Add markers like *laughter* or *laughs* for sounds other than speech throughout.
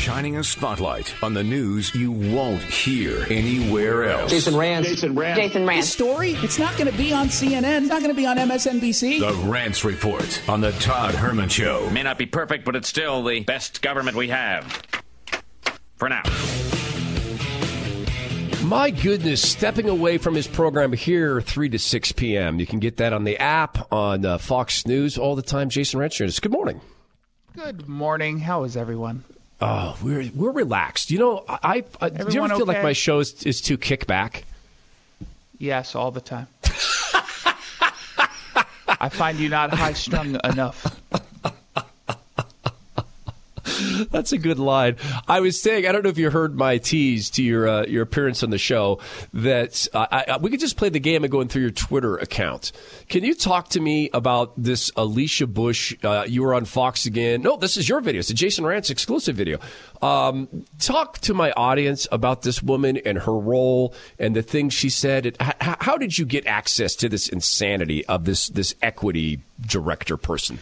shining a spotlight on the news you won't hear anywhere else. Jason Rantz. Jason Rantz. Jason Rantz. This story, it's not going to be on CNN. It's not going to be on MSNBC. The Rantz Report on the Todd Herman Show. May not be perfect, but it's still the best government we have. For now. My goodness, stepping away from his program here, 3 to 6 p.m. You can get that on the app, on uh, Fox News all the time. Jason Rancher, good morning. Good morning. How is everyone? Oh, we're we're relaxed. You know, I, I uh, do you ever feel okay? like my show is, is too kickback? Yes, all the time. *laughs* I find you not high strung enough. *laughs* That's a good line. I was saying, I don't know if you heard my tease to your uh, your appearance on the show that uh, I, I, we could just play the game of going through your Twitter account. Can you talk to me about this Alicia Bush? Uh, you were on Fox again. No, this is your video. It's a Jason Rantz exclusive video. Um, talk to my audience about this woman and her role and the things she said. H- how did you get access to this insanity of this this equity director person?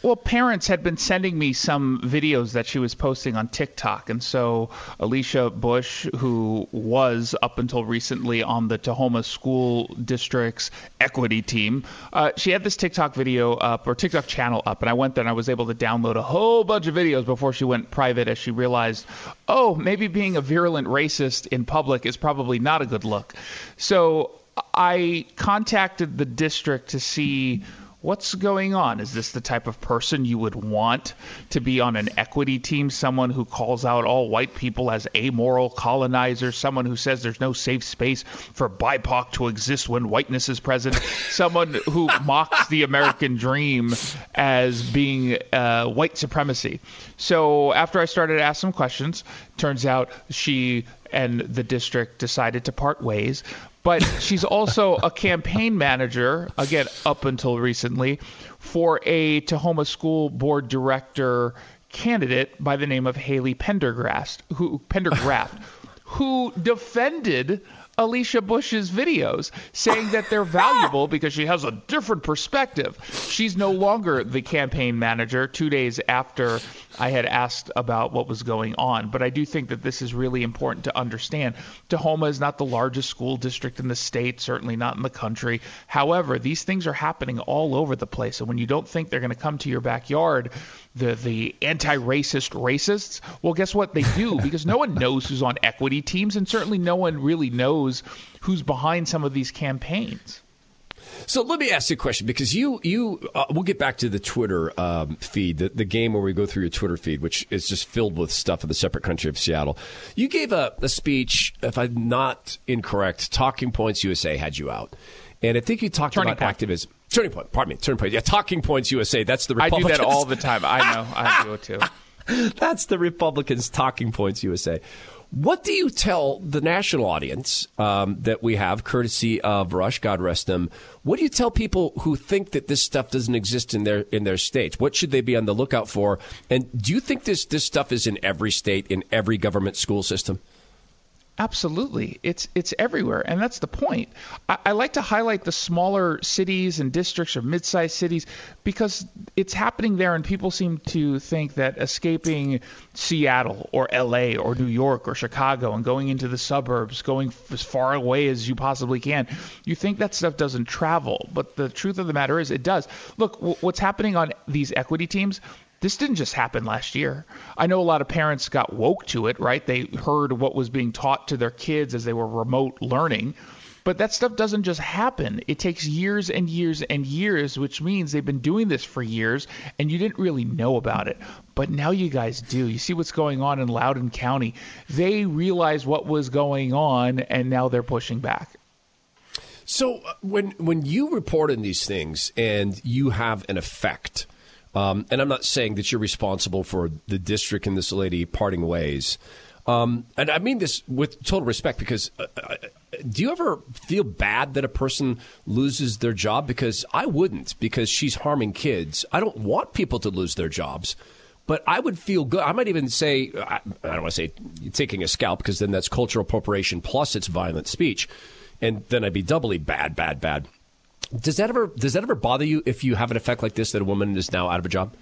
Well, parents had been sending me some videos that she was posting on TikTok. And so Alicia Bush, who was up until recently on the Tahoma School District's equity team, uh, she had this TikTok video up or TikTok channel up. And I went there and I was able to download a whole bunch of videos before she went private as she realized, oh, maybe being a virulent racist in public is probably not a good look. So I contacted the district to see what's going on? Is this the type of person you would want to be on an equity team? Someone who calls out all white people as amoral colonizers? Someone who says there's no safe space for BIPOC to exist when whiteness is present? Someone who *laughs* mocks the American dream as being uh, white supremacy? So after I started to ask some questions, turns out she and the district decided to part ways. But she's also a campaign manager, again, up until recently, for a Tahoma School Board director candidate by the name of Haley Pendergrast, who Pendergraft, who defended Alicia Bush's videos, saying that they're *laughs* valuable because she has a different perspective. She's no longer the campaign manager two days after I had asked about what was going on. But I do think that this is really important to understand. Tahoma is not the largest school district in the state, certainly not in the country. However, these things are happening all over the place. And when you don't think they're going to come to your backyard, the the anti-racist racists, well, guess what? They do because no one knows who's on equity teams, and certainly no one really knows who's behind some of these campaigns. So let me ask you a question because you you uh, we'll get back to the Twitter um, feed, the, the game where we go through your Twitter feed, which is just filled with stuff of the separate country of Seattle. You gave a, a speech, if I'm not incorrect, Talking Points USA had you out, and I think you talked Turning about Point. activism. Turning Point, pardon me, Turning Point. Yeah, Talking Points USA. That's the I do that all the time. I know. I do it too. *laughs* That's the Republicans Talking Points USA. What do you tell the national audience um, that we have, courtesy of Rush, God rest them? What do you tell people who think that this stuff doesn't exist in their in their states? What should they be on the lookout for? And do you think this this stuff is in every state, in every government school system? Absolutely, it's it's everywhere, and that's the point. I, I like to highlight the smaller cities and districts or mid-sized cities because it's happening there, and people seem to think that escaping Seattle or L.A. or New York or Chicago and going into the suburbs, going as far away as you possibly can, you think that stuff doesn't travel. But the truth of the matter is, it does. Look, w- what's happening on these equity teams this didn't just happen last year. I know a lot of parents got woke to it, right? They heard what was being taught to their kids as they were remote learning. But that stuff doesn't just happen. It takes years and years and years, which means they've been doing this for years and you didn't really know about it. But now you guys do. You see what's going on in Loudoun County. They realized what was going on and now they're pushing back. So uh, when when you report on these things and you have an effect, um, and I'm not saying that you're responsible for the district and this lady parting ways. Um, and I mean this with total respect because uh, uh, do you ever feel bad that a person loses their job? Because I wouldn't, because she's harming kids. I don't want people to lose their jobs, but I would feel good. I might even say, I, I don't want to say taking a scalp because then that's cultural appropriation plus it's violent speech. And then I'd be doubly bad, bad, bad. Does that ever does that ever bother you if you have an effect like this that a woman is now out of a job?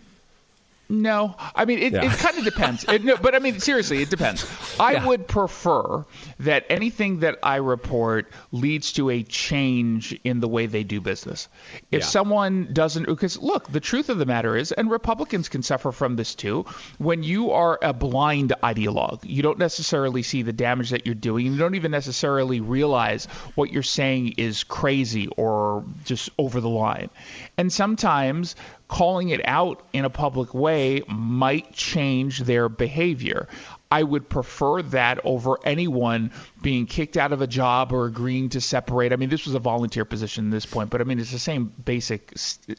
No, I mean it, Yeah. it kind of depends. It, no, but I mean seriously, it depends. I Yeah. would prefer that anything that I report leads to a change in the way they do business. If Yeah. someone doesn't, because look, the truth of the matter is, and Republicans can suffer from this too. When you are a blind ideologue, you don't necessarily see the damage that you're doing. You don't even necessarily realize what you're saying is crazy or just over the line. And sometimes calling it out in a public way might change their behavior. I would prefer that over anyone being kicked out of a job or agreeing to separate. I mean, this was a volunteer position at this point, but I mean, it's the same basic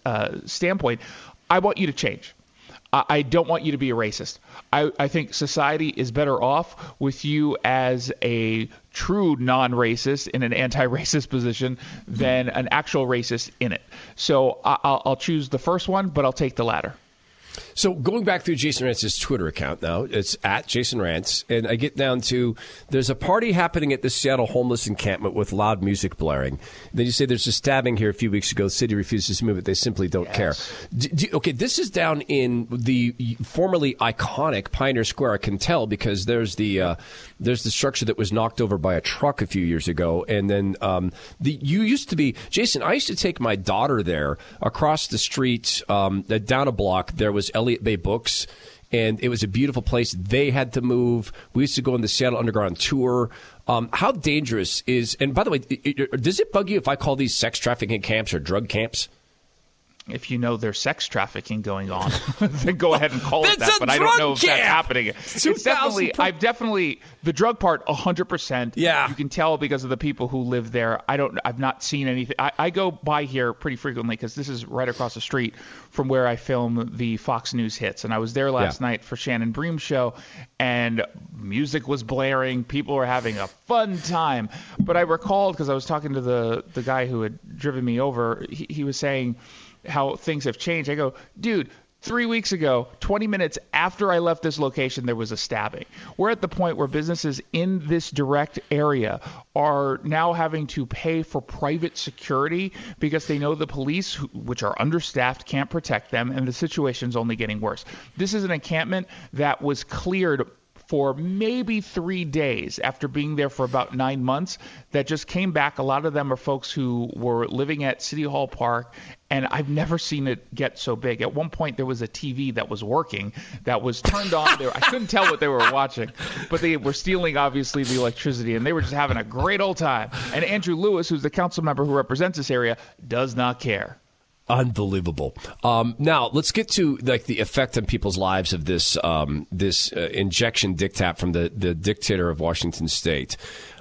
uh, standpoint. I want you to change. I don't want you to be a racist. I, I think society is better off with you as a true non racist in an anti racist *laughs* position than an actual racist in it. So I, I'll, I'll choose the first one, but I'll take the latter. So going back through Jason Rantz's Twitter account now, it's at Jason Rantz, and I get down to there's a party happening at the Seattle homeless encampment with loud music blaring. Then you say there's a stabbing here a few weeks ago. The city refuses to move it. They simply don't care. D- d- okay, this is down in the formerly iconic Pioneer Square. I can tell because there's the uh, there's the structure that was knocked over by a truck a few years ago, and then um, the you used to be Jason. I used to take my daughter there across the street, um, down a block. There was Elliott Bay Books. And it was a beautiful place. They had to move. We used to go on the Seattle Underground tour. Um, how dangerous is? And by the way, does it bug you if I call these sex trafficking camps or drug camps? If you know there's sex trafficking going on, *laughs* then go ahead and call it that. But I don't drug know if that's happening. It's 2,000 definitely, per- I've definitely the drug part, hundred percent. Yeah. you can tell because of the people who live there. I don't, I've not seen anything. I, I go by here pretty frequently because this is right across the street from where I film the Fox News hits, and I was there last Yeah. night for Shannon Bream's show, and music was blaring. People were having a fun time. But I recalled because I was talking to the the guy who had driven me over. He, he was saying how things have changed. I go, dude. Three weeks ago, 20 minutes after I left this location, there was a stabbing. We're at the point where businesses in this direct area are now having to pay for private security because they know the police, which are understaffed, can't protect them, and the situation's only getting worse. This is an encampment that was cleared for maybe three days after being there for about nine months that just came back. A lot of them are folks who were living at City Hall Park, and I've never seen it get so big. At one point, there was a TV that was working that was turned on. There, I couldn't tell what they were watching, but they were stealing obviously the electricity, and they were just having a great old time. And Andrew Lewis, who's the council member who represents this area, does not care. Unbelievable. Um, now let's get to like the effect on people's lives of this um, this uh, injection diktat from the the dictator of Washington State.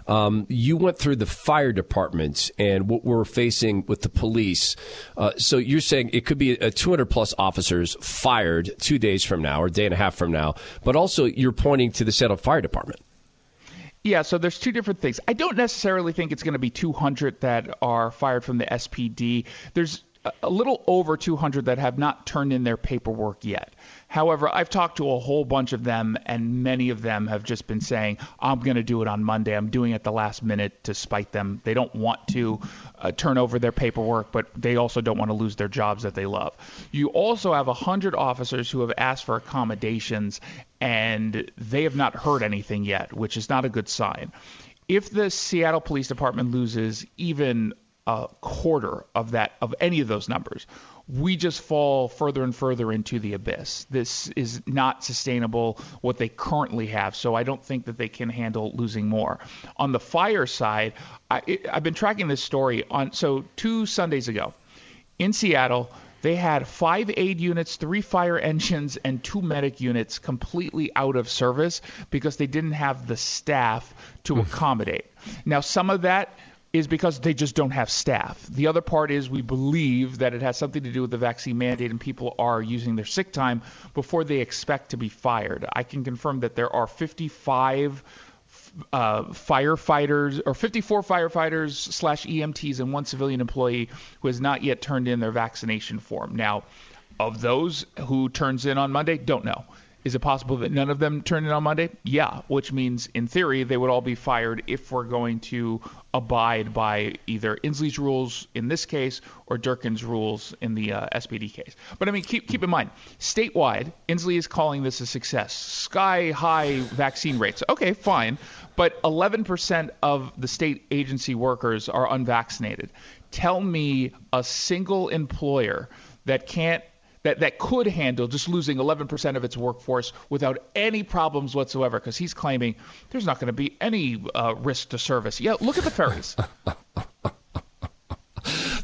Um, you went through the fire department and what we're facing with the police. Uh, so you're saying it could be a 200 plus officers fired two days from now or a day and a half from now, but also you're pointing to the Seattle Fire Department. Yeah, so there's two different things. I don't necessarily think it's going to be 200 that are fired from the SPD. There's a- little over 200 that have not turned in their paperwork yet. However, I've talked to a whole bunch of them, and many of them have just been saying, I'm going to do it on Monday. I'm doing it the last minute to spite them. They don't want to uh, turn over their paperwork, but they also don't want to lose their jobs that they love. You also have 100 officers who have asked for accommodations, and they have not heard anything yet, which is not a good sign. If the Seattle Police Department loses even a quarter of that of any of those numbers, we just fall further and further into the abyss. This is not sustainable what they currently have, so I don't think that they can handle losing more. On the fire side, I, it, I've been tracking this story on so two Sundays ago in Seattle. They had five aid units, three fire engines, and two medic units completely out of service because they didn't have the staff to hmm. accommodate. Now, some of that is because they just don't have staff. The other part is we believe that it has something to do with the vaccine mandate and people are using their sick time before they expect to be fired. I can confirm that there are 55 uh, firefighters or 54 firefighters slash EMTs and one civilian employee who has not yet turned in their vaccination form. Now, of those who turns in on Monday, don't know. Is it possible that none of them turn in on Monday? Yeah, which means in theory they would all be fired if we're going to abide by either Inslee's rules in this case or Durkan's rules in the uh, SPD case. But I mean, keep keep in mind, statewide, Inslee is calling this a success. Sky high vaccine rates. Okay, fine, but 11% of the state agency workers are unvaccinated. Tell me a single employer that can't that, that could handle just losing 11% of its workforce without any problems whatsoever because he's claiming there's not going to be any uh, risk to service. Yeah, look at the ferries. *laughs*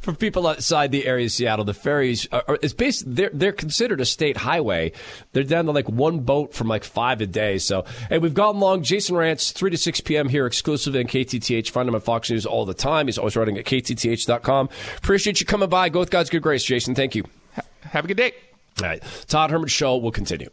For people outside the area of Seattle, the ferries are, it's based. They're they're considered a state highway. They're down to like one boat from like five a day. So, hey, we've gone long. Jason Rantz, three to six p.m. here exclusively on KTTH. Find him at Fox News all the time. He's always writing at kTTH.com. Appreciate you coming by. Go with God's good grace, Jason. Thank you. Have a good day. All right. Todd Herman Show will continue.